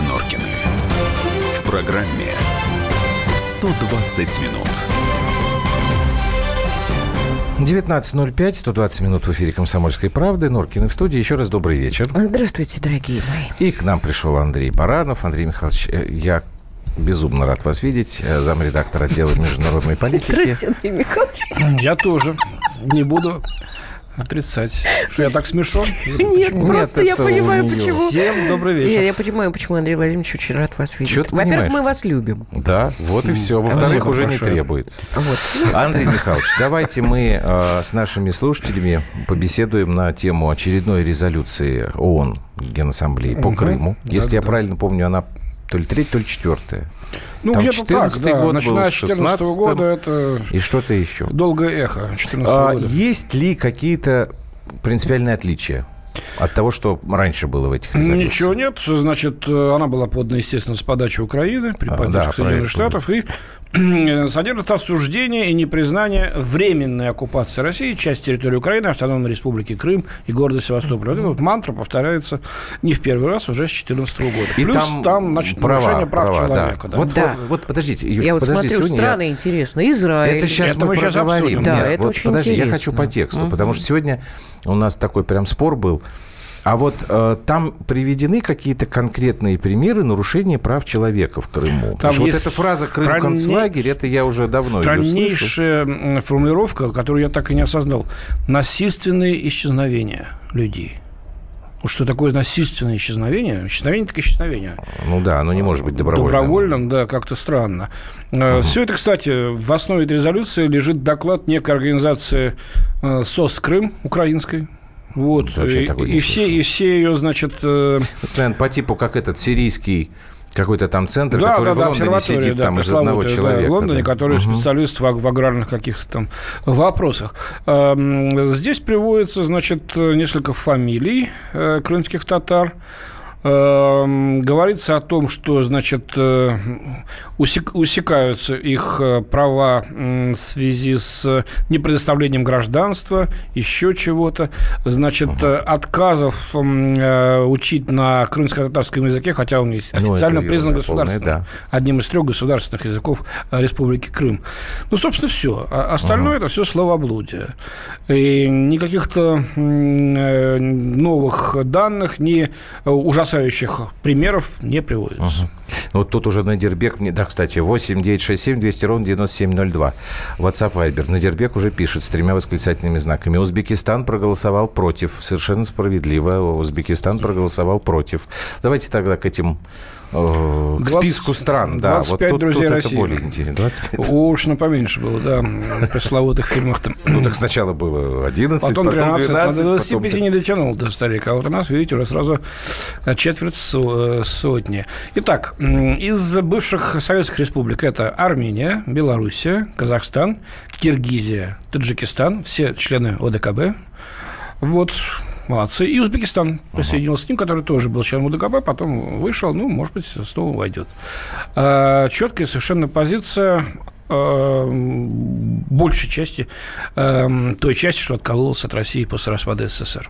Норкины. В программе 120 минут. 19.05, 120 минут в эфире «Комсомольской правды». Норкины в студии. Еще раз добрый вечер. Здравствуйте, дорогие мои. И к нам пришел Андрей Баранов. Андрей Михайлович, э, я безумно рад вас видеть. Э, замредактор отдела международной политики. Здравствуйте, Андрей Михайлович. Я тоже. Не буду отрицать. Что я так смешон? Нет, просто я понимаю, почему. Всем добрый вечер. я понимаю, почему Андрей Владимирович очень рад вас видеть. Во-первых, мы вас любим. Да, вот и все. Во-вторых, уже не требуется. Андрей Михайлович, давайте мы э, с нашими слушателями побеседуем на тему очередной резолюции ООН Генассамблеи по. Крыму. Если я правильно помню, она то ли третья, то ли четвертая. Ну, Там где-то так, 14-й да. год был, Начиная 2014 16-м. года это И что-то еще. долгое эхо 2014 А, года. есть ли какие-то принципиальные отличия от того, что раньше было в этих резолюциях? Ничего нет. Значит, э, она была подана, естественно, с подачи Украины при А, поддержке да, Соединенных. Штатов. И содержит осуждение и непризнание временной оккупации России, часть территории Украины, автономной республики Крым и города Севастополь. Вот эта вот мантра повторяется не в первый раз, уже с 2014 года. И Плюс там, значит, права, нарушение прав права, да. человека. да. Вот, Да. вот, вот подождите, Юль, Я вот подожди, смотрю, сегодня я- страны интересно. Израиль. Это сейчас Это мы, мы проговорим. обсудим. Да, Нет, это вот очень подожди, я интересно. хочу по тексту, Мгм. потому что сегодня у нас такой прям спор был. А вот э, там приведены какие-то конкретные примеры нарушения прав человека в Крыму. Потому что вот есть эта фраза «Крым стране- концлагерь», это я уже давно. Страннейшая формулировка, которую я так и не осознал. Насильственные исчезновения людей. Что такое насильственное исчезновение? Исчезновение так исчезновение. Ну да, оно не может быть добровольным. Добровольным, да, как-то странно. Все это, кстати, в основе этой резолюции лежит доклад некой организации э, СОС Крым, украинской. Вот. Вообще И, такой и все, и все ее, значит, э, наверное, по типу, как этот сирийский какой-то там центр, да, который да, в Лондоне сидит да, там из одного да, человека. в Лондоне, да. который специалист в, в аграрных каких-то там вопросах. Эм, Здесь приводится, значит, несколько фамилий э, крымских татар. Эм, Говорится о том, что, значит, э, усек- усекаются их э, права в связи с непредоставлением гражданства, еще чего-то. Значит, э, отказов учить на крымско-татарском языке, хотя он Ну, официально ерунда признан полная, государственным да. одним из трех государственных языков Республики Крым. Ну, собственно, все. А остальное это все словоблудие. И никаких-то новых данных, ни э, ужасающих примеров не приводится. Ну, Вот тут уже Надербек мне... Да, кстати, 8 967 200 ровно 9702. WhatsApp Viber. Надербек уже пишет с тремя восклицательными знаками. Узбекистан проголосовал против. Совершенно справедливо. Узбекистан проголосовал против. Давайте тогда к этим... э, к 20 списку стран. Да, вот 25 тут, друзей тут России. это более интересно. 25. Уж на поменьше было, да, пресловутых фильмах-то. Ну, так сначала было 11, Потом потом, 13, 12, до потом... 25 не дотянул до старика. А вот у нас, видите, уже сразу четверть со- э, сотни. Итак, из бывших советских республик это Армения, Белоруссия, Казахстан, Киргизия, Таджикистан, все члены ОДКБ. Вот, молодцы. И Узбекистан присоединился к ним, который тоже был членом ОДКБ, потом вышел, ну, может быть, снова войдет. А, четкая совершенно позиция э, большей части, э, той части, что откололась от России после распада СССР.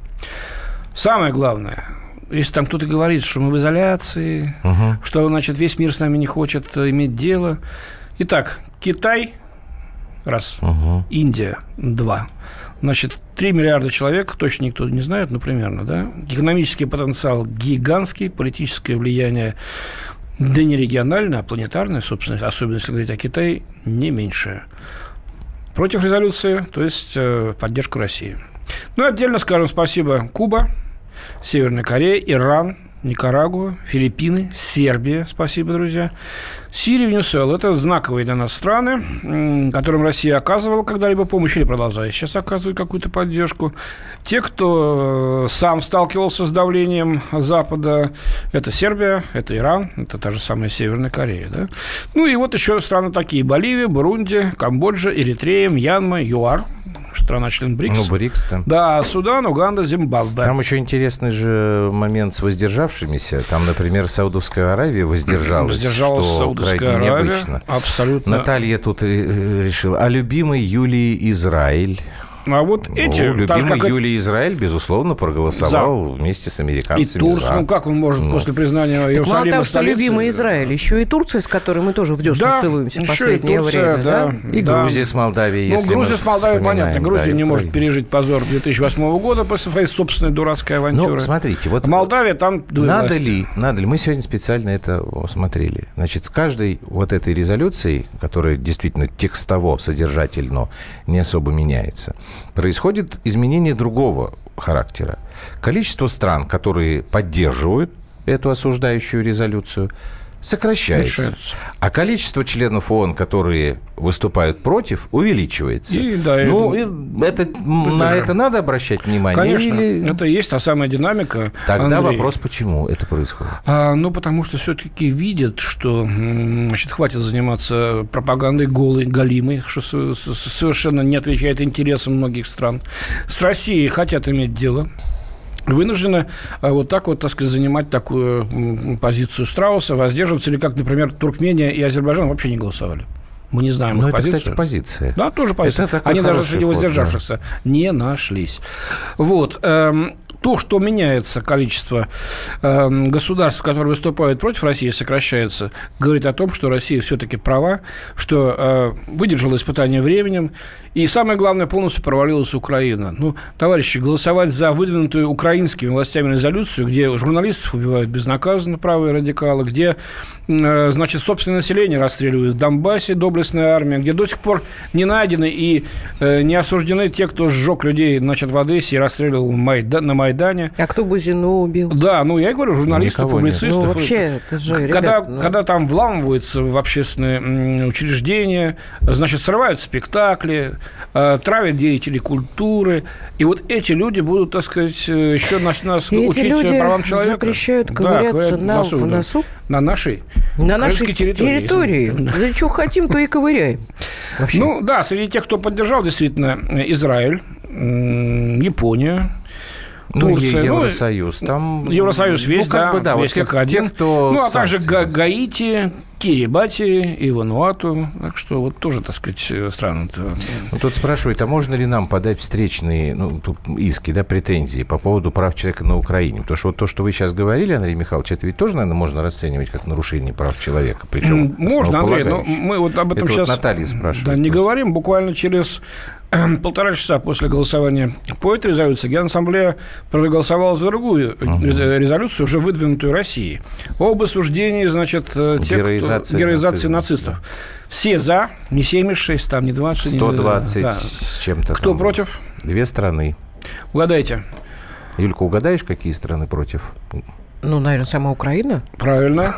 Самое главное, если там кто-то говорит, что мы в изоляции, Мгм. что, значит, весь мир с нами не хочет э, иметь дело. Итак, Китай, раз, Мгм. Индия, два. Значит, 3 миллиарда человек, точно никто не знает, но примерно, да? Экономический потенциал гигантский, политическое влияние, да не региональное, а планетарное, собственно, особенно если говорить о Китае, не меньшее. Против резолюции, то есть э, поддержку России. Ну, и отдельно скажем спасибо Куба, Северная Корея, Иран, Никарагуа, Филиппины, Сербия, спасибо, друзья. Сирия, Венесуэла – это знаковые для нас страны, которым Россия оказывала когда-либо помощь или продолжает сейчас оказывать какую-то поддержку. Те, кто э, сам сталкивался с давлением Запада, это Сербия, это Иран, это та же самая Северная Корея. Да? Ну и вот еще страны такие – Боливия, Бурунди, Камбоджа, Эритрея, Мьянма, ЮАР, страна-член БРИКС. Ну, БРИКС там. Да, Судан, Уганда, Зимбабве. Там еще интересный же момент с воздержавшимися. Там, например, Саудовская Аравия воздержалась, Воздержалась что Саудовская крайне Аравия. необычно. Абсолютно. Наталья тут решила. А любимый Юлии Израиль? А вот эти... Ну, так же, любимый как и- Юлий Израиль, безусловно, проголосовал вместе с И американцами Турция, за. ну как он может Ну. после признания Мало Иерусалима того, что столицей- любимый Израиль, еще и Турция, с которой мы тоже в десна Да, целуемся в еще и последнее Турция, время. да. И Да. Грузия с Молдавией, Ну, Грузия мы с Молдавией, понятно. Грузия да, не и может пережить позор 2008 года после своей собственной дурацкой авантюры. Ну, смотрите, вот А Молдавия там надо власти. ли, надо ли, мы сегодня специально это смотрели. Значит, с каждой вот этой резолюцией, которая действительно текстово, содержательно не особо меняется, происходит изменение другого характера. Количество стран, которые поддерживают эту осуждающую резолюцию, сокращается. А количество членов ООН, которые выступают против, увеличивается. И, да, ну, и- это, на это надо обращать внимание? Конечно, или- это и есть та самая динамика. Тогда Андрей. вопрос, почему это происходит? А, ну, потому что все-таки видят, что значит, хватит заниматься пропагандой голой, галимой, что совершенно не отвечает интересам многих стран. С Россией хотят иметь дело. Вынуждены а, вот так вот, так сказать, занимать такую позицию страуса, воздерживаться, или как, например, Туркмения и Азербайджан вообще не голосовали. Мы не знаем Ну, их это, позицию. кстати, позиция. Да, тоже позиция. Это Они даже среди воздержавшихся не нашлись. Вот. То, что меняется количество эм, государств, которые выступают против России, сокращается, говорит о том, что Россия все-таки права, что э, выдержала испытание временем, и самое главное, полностью провалилась Украина. Ну, товарищи, голосовать за выдвинутую украинскими властями резолюцию, где журналистов убивают безнаказанно правые радикалы, где, э, значит, собственное население расстреливают в Донбассе, доблестная армия, где до сих пор не найдены и э, не осуждены те, кто сжег людей, значит, в Одессе и расстреливал на Майдане. А кто Бузину убил? Да, ну я и говорю, журналистов, Никого нет. публицистов. Ну, вообще, это же, когда, ребят, ну, когда там вламываются в общественные учреждения, значит, срывают спектакли, э, травят деятелей культуры. И вот эти люди будут, так сказать, э, еще нас, нас и эти учить люди правам человека. запрещают Да, ковыряться ковырять нам в да. носу На нашей на нашей территории. территории. За что хотим, то и ковыряем. Вообще. Ну да, среди тех, кто поддержал, действительно, Израиль, Ну, Турция, е- ну, Евросоюз. Там, Евросоюз ну, весь, как да, бы, да, весь вот как один. Те, кто ну, а также Га- вот. Гаити, Кирибати и Вануату. Так что вот тоже, так сказать, э, страны. Ну, тут спрашивают, а можно ли нам подать встречные ну, иски, да, претензии по поводу прав человека на Украине? Потому что вот то, что вы сейчас говорили, Андрей Михайлович, это ведь тоже, наверное, можно расценивать как нарушение прав человека. Причем Можно, Андрей, но мы вот об этом Это вот сейчас Наталья спрашивает да, не просто. говорим. Буквально через э, полтора часа после голосования по этой резолюции Генассамблея проголосовала за другую рез- резолюцию, уже выдвинутую Россией, об осуждении, значит, э, тех, Героизации кто... героизации нацизма, нацистов. Все за, не 76, там, не 20, не- 120 да. с чем-то. Кто там. против? Две страны. Угадайте. Юлька, угадаешь, какие страны против? Ну, наверное, сама Украина. Правильно.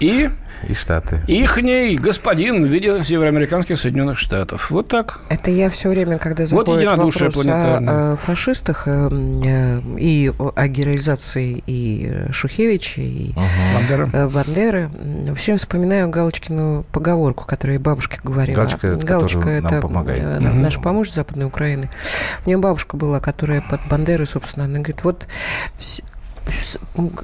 И И Штаты. ихний господин в виде североамериканских Соединенных Штатов. Вот так. Это я все время, когда Вот заходит единодушие вопрос о, о фашистах э, э, и о, героизации и Шухевича, и Бандера. э, Бандеры, все вспоминаю Галочкину поговорку, которую бабушка говорила. Галочка, это Галочка которая нам это помогает. э, наша помощь Западной Украины. У нее бабушка была, которая под Бандерой, собственно, она говорит, вот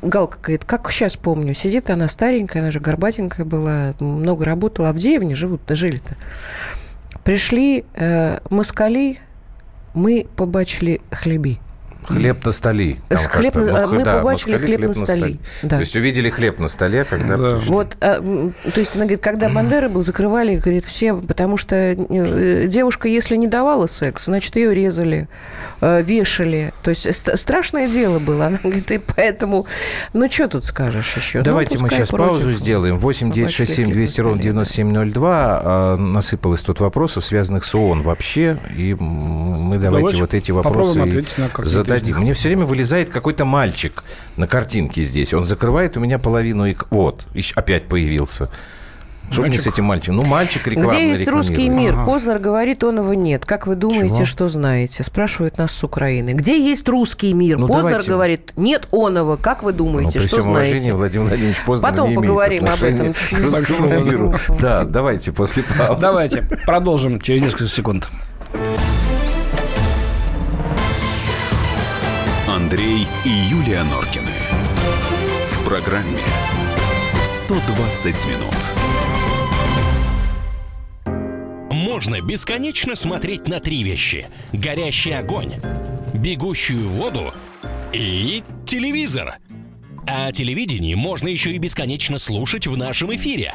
Галка говорит, как сейчас помню, сидит она старенькая, она же горбатенькая была, много работала, а в деревне живут, жили-то. Пришли э, москали, мы побачили хлеби. Хлеб на столе. Хлеб на- ну, мы да, побачили москали хлеб на столе. Да. То есть увидели хлеб на столе, когда... Да. Вот, а, то есть она говорит, когда Бандера был, закрывали, говорит, все, потому что э, девушка, если не давала секс, значит, ее резали, э, вешали. То есть ст- страшное дело было. Она говорит, и поэтому, ну, что тут скажешь еще? Ну, Давайте мы пускай сейчас против. паузу сделаем. 8 9 6 7 200 ровно 9702. А, Насыпалось тут вопросов, связанных с ООН вообще. И мы давайте, Давайте вот эти вопросы зададим. Них. Мне все время вылезает какой-то мальчик на картинке здесь. Он закрывает у меня половину... ик- Вот, опять появился. Что мне с Мальчик? этим мальчиком? Ну, мальчик рекламно Где есть русский мир? Ага. Познер говорит, он его нет. Как вы думаете, Чего? что знаете? Спрашивают нас с Украины. Где есть русский мир? Ну, Познер давайте. говорит, нет оного. Как вы Ну, думаете, при что всем уважении, знаете? Владимир Владимирович Познер Потом не имеет поговорим об этом к русскому миру. Да, давайте после паузы. Давайте продолжим через несколько секунд. И Юлия Норкины. В программе 120 минут. можно бесконечно смотреть на три вещи. Горящий огонь, бегущую воду и телевизор. А телевидение можно еще и бесконечно слушать в нашем эфире.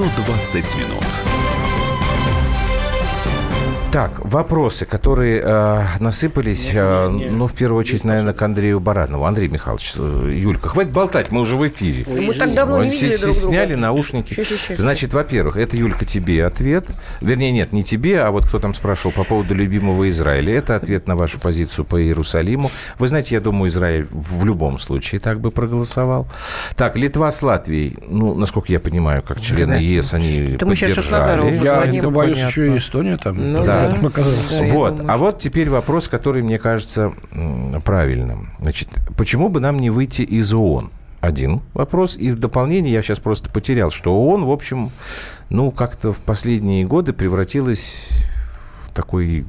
120 минут. Так, вопросы, которые э, насыпались, э, ну, в первую очередь, наверное, к Андрею Баранову. Андрей Михайлович, э, Юлька, хватит болтать, мы уже в эфире. Мы так давно не Ой, видели друг друга. Сняли наушники. Ща, ща. Значит, во-первых, это, Юлька, тебе ответ. Вернее, нет, не тебе, а вот кто там спрашивал по поводу любимого Израиля. Это ответ на вашу позицию по Иерусалиму. Вы знаете, я думаю, Израиль в любом случае так бы проголосовал. Так, Литва с Латвией, ну, насколько я понимаю, как члены ЕС, они Это мы щас Шахназарову поддержали. Я не боюсь, понятно. еще и Эстония там. Ну да. Да, вот. а вот теперь вопрос, который мне кажется правильным. Значит, почему бы нам не выйти из ООН? Один вопрос. И в дополнение я сейчас просто потерял, что ООН, в общем, ну, как-то в последние годы превратилась в такой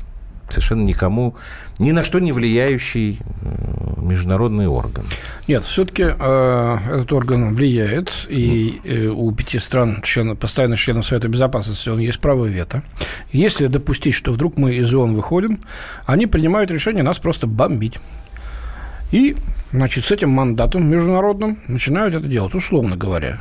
совершенно никому, ни на что не влияющий международный орган. Нет, все-таки этот орган влияет, и э, у пяти стран, членов, постоянных членов Совета Безопасности, он есть право вето. Если допустить, что вдруг мы из ООН выходим, они принимают решение нас просто бомбить. И, значит, с этим мандатом международным начинают это делать, условно говоря.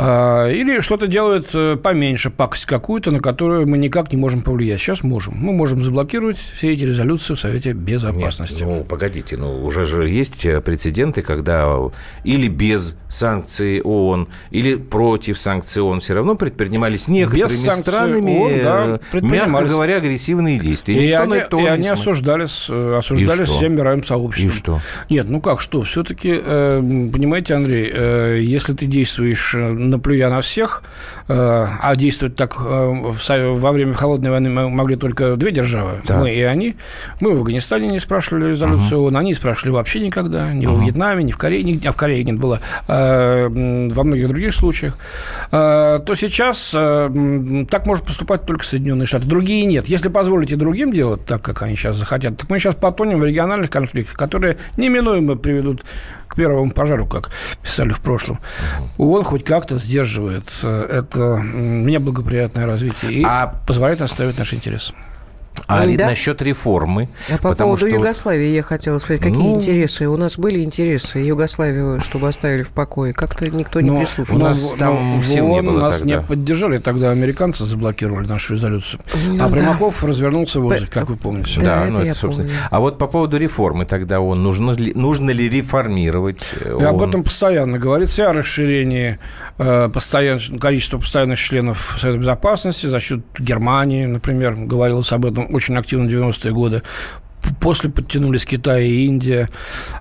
А, Или что-то делают э, поменьше, пакость какую-то, на которую мы никак не можем повлиять. Сейчас можем. Мы можем заблокировать все эти резолюции в Совете Безопасности. Нет, ну, погодите, ну, уже же есть э, прецеденты, когда или без санкций ООН, или против санкций ООН все равно предпринимались некоторыми санкций странами, ООН, да, э, мягко говоря, агрессивные действия. И, Никто они, и они осуждались, осуждались И всем мировым сообществом. И что? Нет, ну как, что? Все-таки, понимаете, Андрей, э, если ты действуешь, э, наплюя на всех, э, а действовать так э, во время холодной войны могли только две державы, Так. мы и они. Мы в Афганистане не спрашивали резолюцию ООН, они не спрашивали вообще никогда, ни во Вьетнаме, ни в Корее, ни, а в Корее нет было, э, во многих других случаях, э, то сейчас э, так может поступать только Соединенные Штаты. Другие нет. Если позволите другим делать так, как они сейчас захотят, так мы сейчас потонем в региональных конфликтах, которые неминуемо приведут к первому пожару, как писали в прошлом. ООН хоть как-то сдерживает э, это неблагоприятное развитие и А- позволяет оставить наши интересы. А Да. насчет реформы, А по потому поводу что... Югославии я хотела сказать, какие Ну- интересы. У нас были интересы Югославию, чтобы оставили в покое. Как-то никто не Но прислушался. У нас в- там в сил не было нас тогда. не поддержали, тогда американцы заблокировали нашу резолюцию. Ну а да. Примаков развернулся возле, как вы помните. Да, Да, это ну я это, собственно. помню. А вот по поводу реформы тогда он нужно ли, нужно ли реформировать? э, И об ООН? этом постоянно говорится о расширении э, постоян- количества постоянных членов Совета Безопасности за счет Германии, например, говорилось об этом очень активно в 90-е годы. После подтянулись Китай и Индия.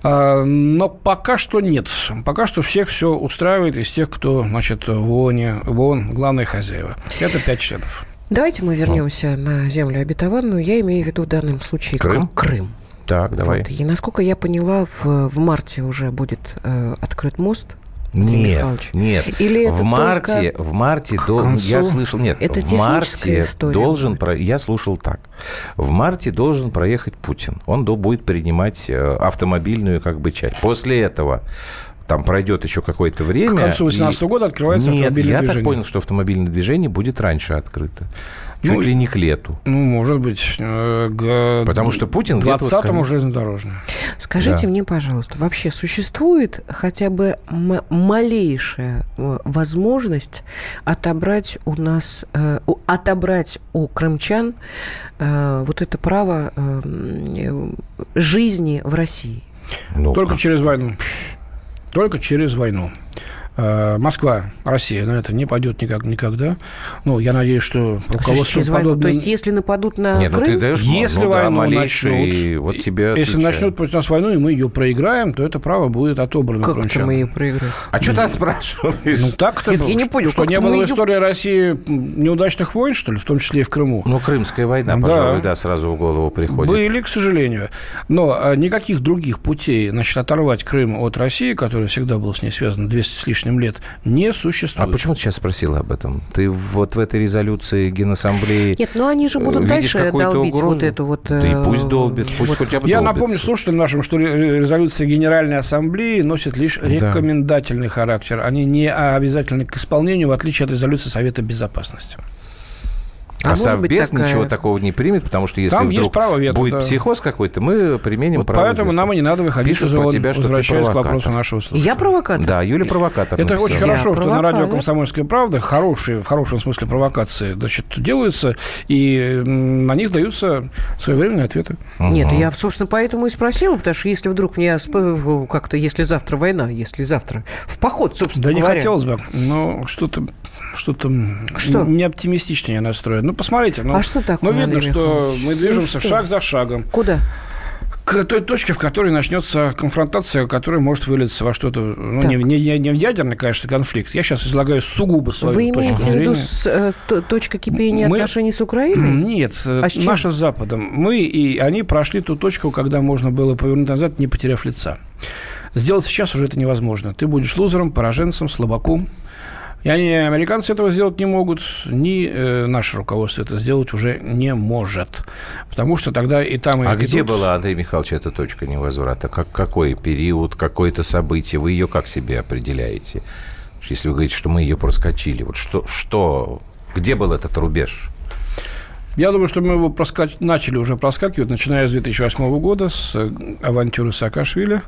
А, Но пока что нет. Пока что всех все устраивает из тех, кто, значит, в ООН, в ООН главные хозяева. Это пять членов. Давайте мы вернемся на землю обетованную. Я имею в виду в данном случае Крым? Крым. Так, давай. Вот. И насколько я поняла, в, в марте уже будет э, открыт мост. Нет, Михайлович. нет. Или в марте, в марте, до- концу? я слышал, нет, Это в марте история должен, про, я слушал так, в марте должен проехать Путин, он до- будет принимать э, автомобильную как бы часть. После этого там пройдет еще какое-то время. К концу и- 2018 года открывается Нет, автомобильное я движение. так понял, что автомобильное движение будет раньше открыто. Чуть Ну, ли не к лету. Ну, может быть, э, к Потому что Путин вот 20-му конец- железнодорожному. Скажите Да. мне, пожалуйста, вообще существует хотя бы м- малейшая э, возможность отобрать у нас, э, отобрать у крымчан э, вот это право э, э, жизни в России? Ну, Только через войну. Только через войну. Э, Москва, Россия на это не пойдет никак, никогда. Ну, я надеюсь, что руководство Через войну. подобное... То есть, если нападут на Нет, ну Крым, ты даешь Если ну, да, войну малейший, начнут, и вот тебе Если отвечаю. начнут против нас войну, и мы ее проиграем, то это право будет отобрано как это мы ее проиграем? А что ты спрашиваешь? Ну, так-то я не понял, Что не было в истории России неудачных войн, что ли, в том числе и в Крыму? Ну, Крымская война, Да. пожалуй, да, сразу в голову приходит. Были, к сожалению. Но а, никаких других путей, значит, оторвать Крым от России, который всегда был с ней связан 200 с лишним лет, не А существует. почему ты сейчас спросила об этом? Ты вот в этой резолюции Генассамблеи Нет, ну они же будут видишь дальше долбить угрозу? вот эту вот... Да и э, пусть долбит, пусть вот- хотя бы Я долбится. напомню слушателям нашим, что ре- резолюция Генеральной Ассамблеи носит лишь рекомендательный характер. Они не обязательны к исполнению, в отличие от резолюции Совета Безопасности. А, А может быть, Совбез такая- ничего такого не примет, потому что если Там есть вдруг право вето, будет да. психоз какой-то, мы применим Вот право поэтому вето. нам и не надо выходить Пишут из ООН, тебя, что возвращаясь к вопросу нашего слушателя. Я провокатор. Да, Юля провокатор. Это очень хорошо, Я что на радио. «Комсомольская правда» хорошие, в хорошем смысле провокации значит, делаются, и на них даются своевременные ответы. Нет, я, собственно, поэтому и спросила, потому что если вдруг мне как-то, если завтра война, если завтра в поход, собственно Да не говоря. хотелось бы, но что-то что-то Что? не оптимистичнее настроен. Ну, посмотрите. Ну, А что такое, Ну, видно, Андрей что мы Ну, движемся что? шаг за шагом Куда? к той точке, в которой начнется конфронтация, которая может вылиться во что-то, ну, Так. не, не- не- в ядерный, конечно, конфликт. Я сейчас излагаю сугубо свою Вы точку имеете в виду с, э, то- точка кипения Мы- отношений с Украиной? Нет, А с чем? наша с Западом. Мы и они прошли ту точку, когда можно было повернуть назад, не потеряв лица. Сделать сейчас уже это невозможно. Ты будешь лузером, пораженцем, слабаком. И они, американцы этого сделать не могут, ни э, наше руководство это сделать уже не может. Потому что тогда и там, и А где идут- была, Андрей Михайлович, эта точка невозврата? Как, какой период, какое-то событие? Вы ее как себе определяете? Если вы говорите, что мы ее проскочили, вот что, что где был этот рубеж? Я думаю, что мы его проскач- начали уже проскакивать, начиная с 2008 года, с э, авантюры Саакашвили.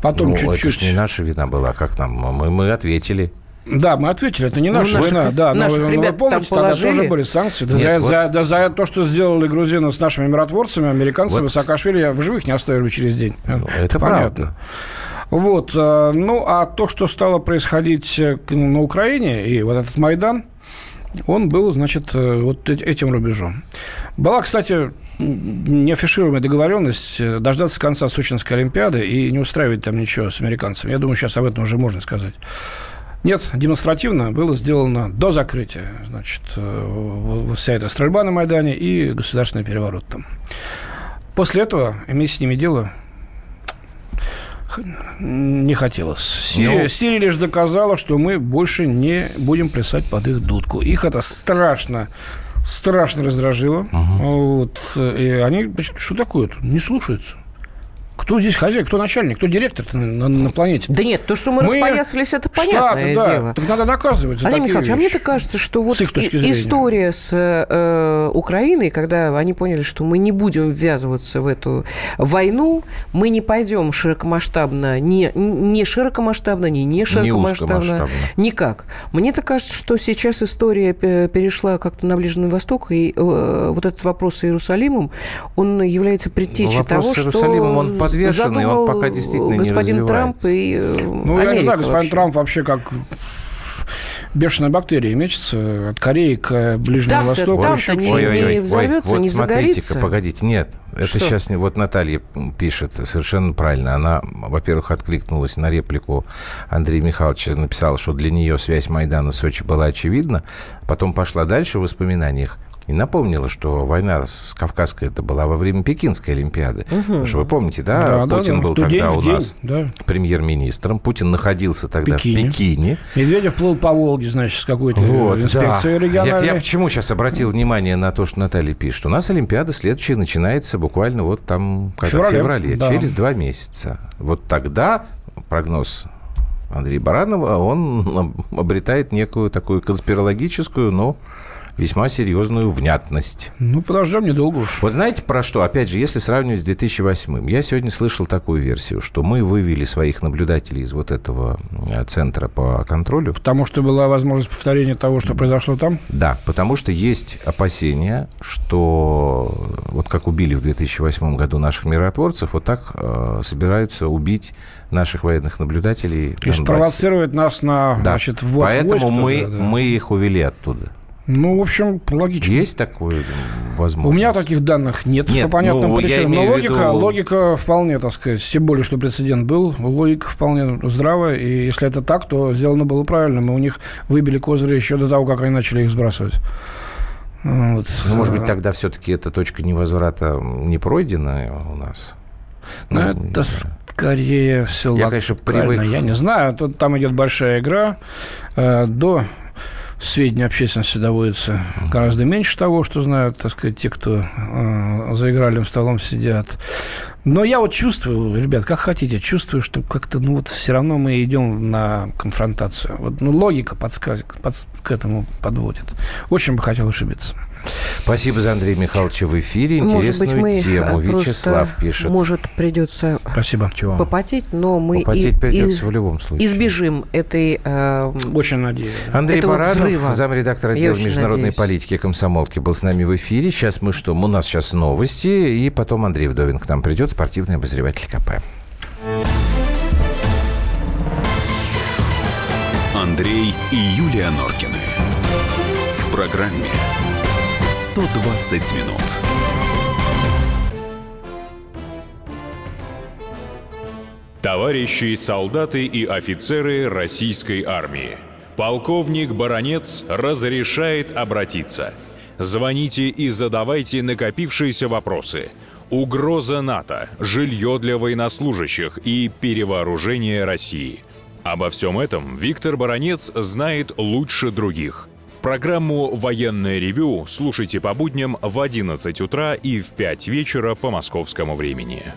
Потом ну, это чуть-чуть... ж не наша вина была, как нам? Мы, мы ответили. Да, мы ответили, это не Ну, наша наших- вина, да. Но, наших но вы ребят помните, там тогда положили. тоже были санкции. Нет, за, вот- за- да за то, что сделали грузины с нашими миротворцами, американцами, Вот, Саакашвили в живых не оставили через день. Ну, это правда. Вот. э, Ну, а то, что стало происходить э, на Украине, и вот этот Майдан, он был, значит, э, вот эт- этим рубежом. Была, кстати, неафишируемая договоренность дождаться конца Сочинской Олимпиады и не устраивать там ничего с американцами. Я думаю, сейчас об этом уже можно сказать. Нет, демонстративно было сделано до закрытия, значит, э, вся эта стрельба на Майдане и государственный переворот там. После этого иметь с ними дело не хотелось. Сирия, Ну. Сирия лишь доказала, что мы больше не будем плясать под их дудку. Их это страшно, страшно раздражило. Вот, э, и они, что такое-то? Не слушаются. Кто здесь хозяин, кто начальник, кто директор на, на- на планете? Да нет, то, что мы, Мы- распоясались, это понятное Штаты, да. дело. Так надо наказывать за Андрей такие Михайлович, а мне вещи. так кажется, что вот С их точки и- зрения. история с э, Украиной, когда они поняли, что мы не будем ввязываться в эту войну, мы не пойдем широкомасштабно, не, не широкомасштабно, не не широкомасштабно, узкомасштабно. никак. Мне так кажется, что сейчас история пе- перешла как-то на Ближний Восток, и э, вот этот вопрос с Иерусалимом, он является предтечей вопрос того, с Иерусалимом, он что подвешен, и он задумал пока действительно не господин Трамп развивается. и э, Ну, я не Америка знаю, господин вообще. Трамп вообще как бешеная бактерия мечется от Кореи к Ближнему Там-то- Востоку. там-то еще не- к- не взорвется, вот не смотрите-ка, загорится. погодите, нет, это Что? сейчас не... Вот Наталья пишет совершенно правильно. Она, во-первых, откликнулась на реплику Андрея Михайловича, написала, что для нее связь Майдана с Сочи была очевидна, потом пошла дальше в воспоминаниях и напомнила, что война с Кавказской это была во время Пекинской Олимпиады. Потому что вы помните, да, Да, Путин да. был день, тогда в у день, нас да. премьер-министром, Путин находился тогда Пекине. в Пекине. Медведев плыл по Волге, значит, с какой-то Вот, инспекцией да. региональной. Я, я почему сейчас обратил внимание на то, что Наталья пишет? У нас Олимпиада следующая начинается буквально вот там, в феврале, феврале, да. через два месяца. Вот тогда прогноз Андрея Баранова, он обретает некую такую конспирологическую, но весьма серьезную внятность. Ну, подождем недолго уж. Вот знаете про что? Опять же, если сравнивать с 2008 я сегодня слышал такую версию, что мы вывели своих наблюдателей из вот этого э, центра по контролю. Потому что была возможность повторения того, что произошло там? Да, потому что есть опасения, что вот как убили в 2008 году наших миротворцев, вот так э, собираются убить наших военных наблюдателей. То есть провоцировать нас на да. значит, ввод Поэтому мы, туда, да. мы их увели оттуда. Ну, в общем, логично. Есть такое возможность? У меня таких данных нет, Нет, по понятным ну, причинам. Но логика, виду- логика вполне, так сказать, тем более, что прецедент был, логика вполне здравая. И если это так, то сделано было правильно. Мы у них выбили козыри еще до того, как они начали их сбрасывать. Вот. Ну, может быть, тогда все-таки эта точка невозврата не пройдена у нас? Ну, Ну, это скорее все Я, конечно, привык- Я не знаю. Тут, там идет большая игра. Э, До сведения общественности доводится гораздо меньше того, что знают, так сказать, те, кто э, за игральным столом сидят. Но я вот чувствую, ребят, как хотите, чувствую, что как-то, ну вот все равно мы идем на конфронтацию. Вот, ну, логика подсказ... подс- к этому подводит. Очень бы хотел ошибиться. Спасибо за Андрея Михайловича в эфире. Может быть, Интересную мы тему. Вячеслав пишет. Может, придется Спасибо. Чего? попотеть, но мы Попотеть и- придется и- в любом случае. избежим этой... э, Очень надеюсь. Андрей Баранов, взрыва. замредактор отдела международной надеюсь. политики комсомолки, был с нами в эфире. Сейчас мы что? У нас сейчас новости, и потом Андрей Вдовин к нам придет, спортивный обозреватель КП. Андрей и Юлия Норкины. В программе 120 минут. Товарищи солдаты и офицеры российской армии. Полковник Баронец разрешает обратиться. Звоните и задавайте накопившиеся вопросы. Угроза НАТО, жилье для военнослужащих и перевооружение России. Обо всем этом Виктор Баронец знает лучше других. Программу «Военное ревю» слушайте по будням в 11 утра и в 5 вечера по московскому времени.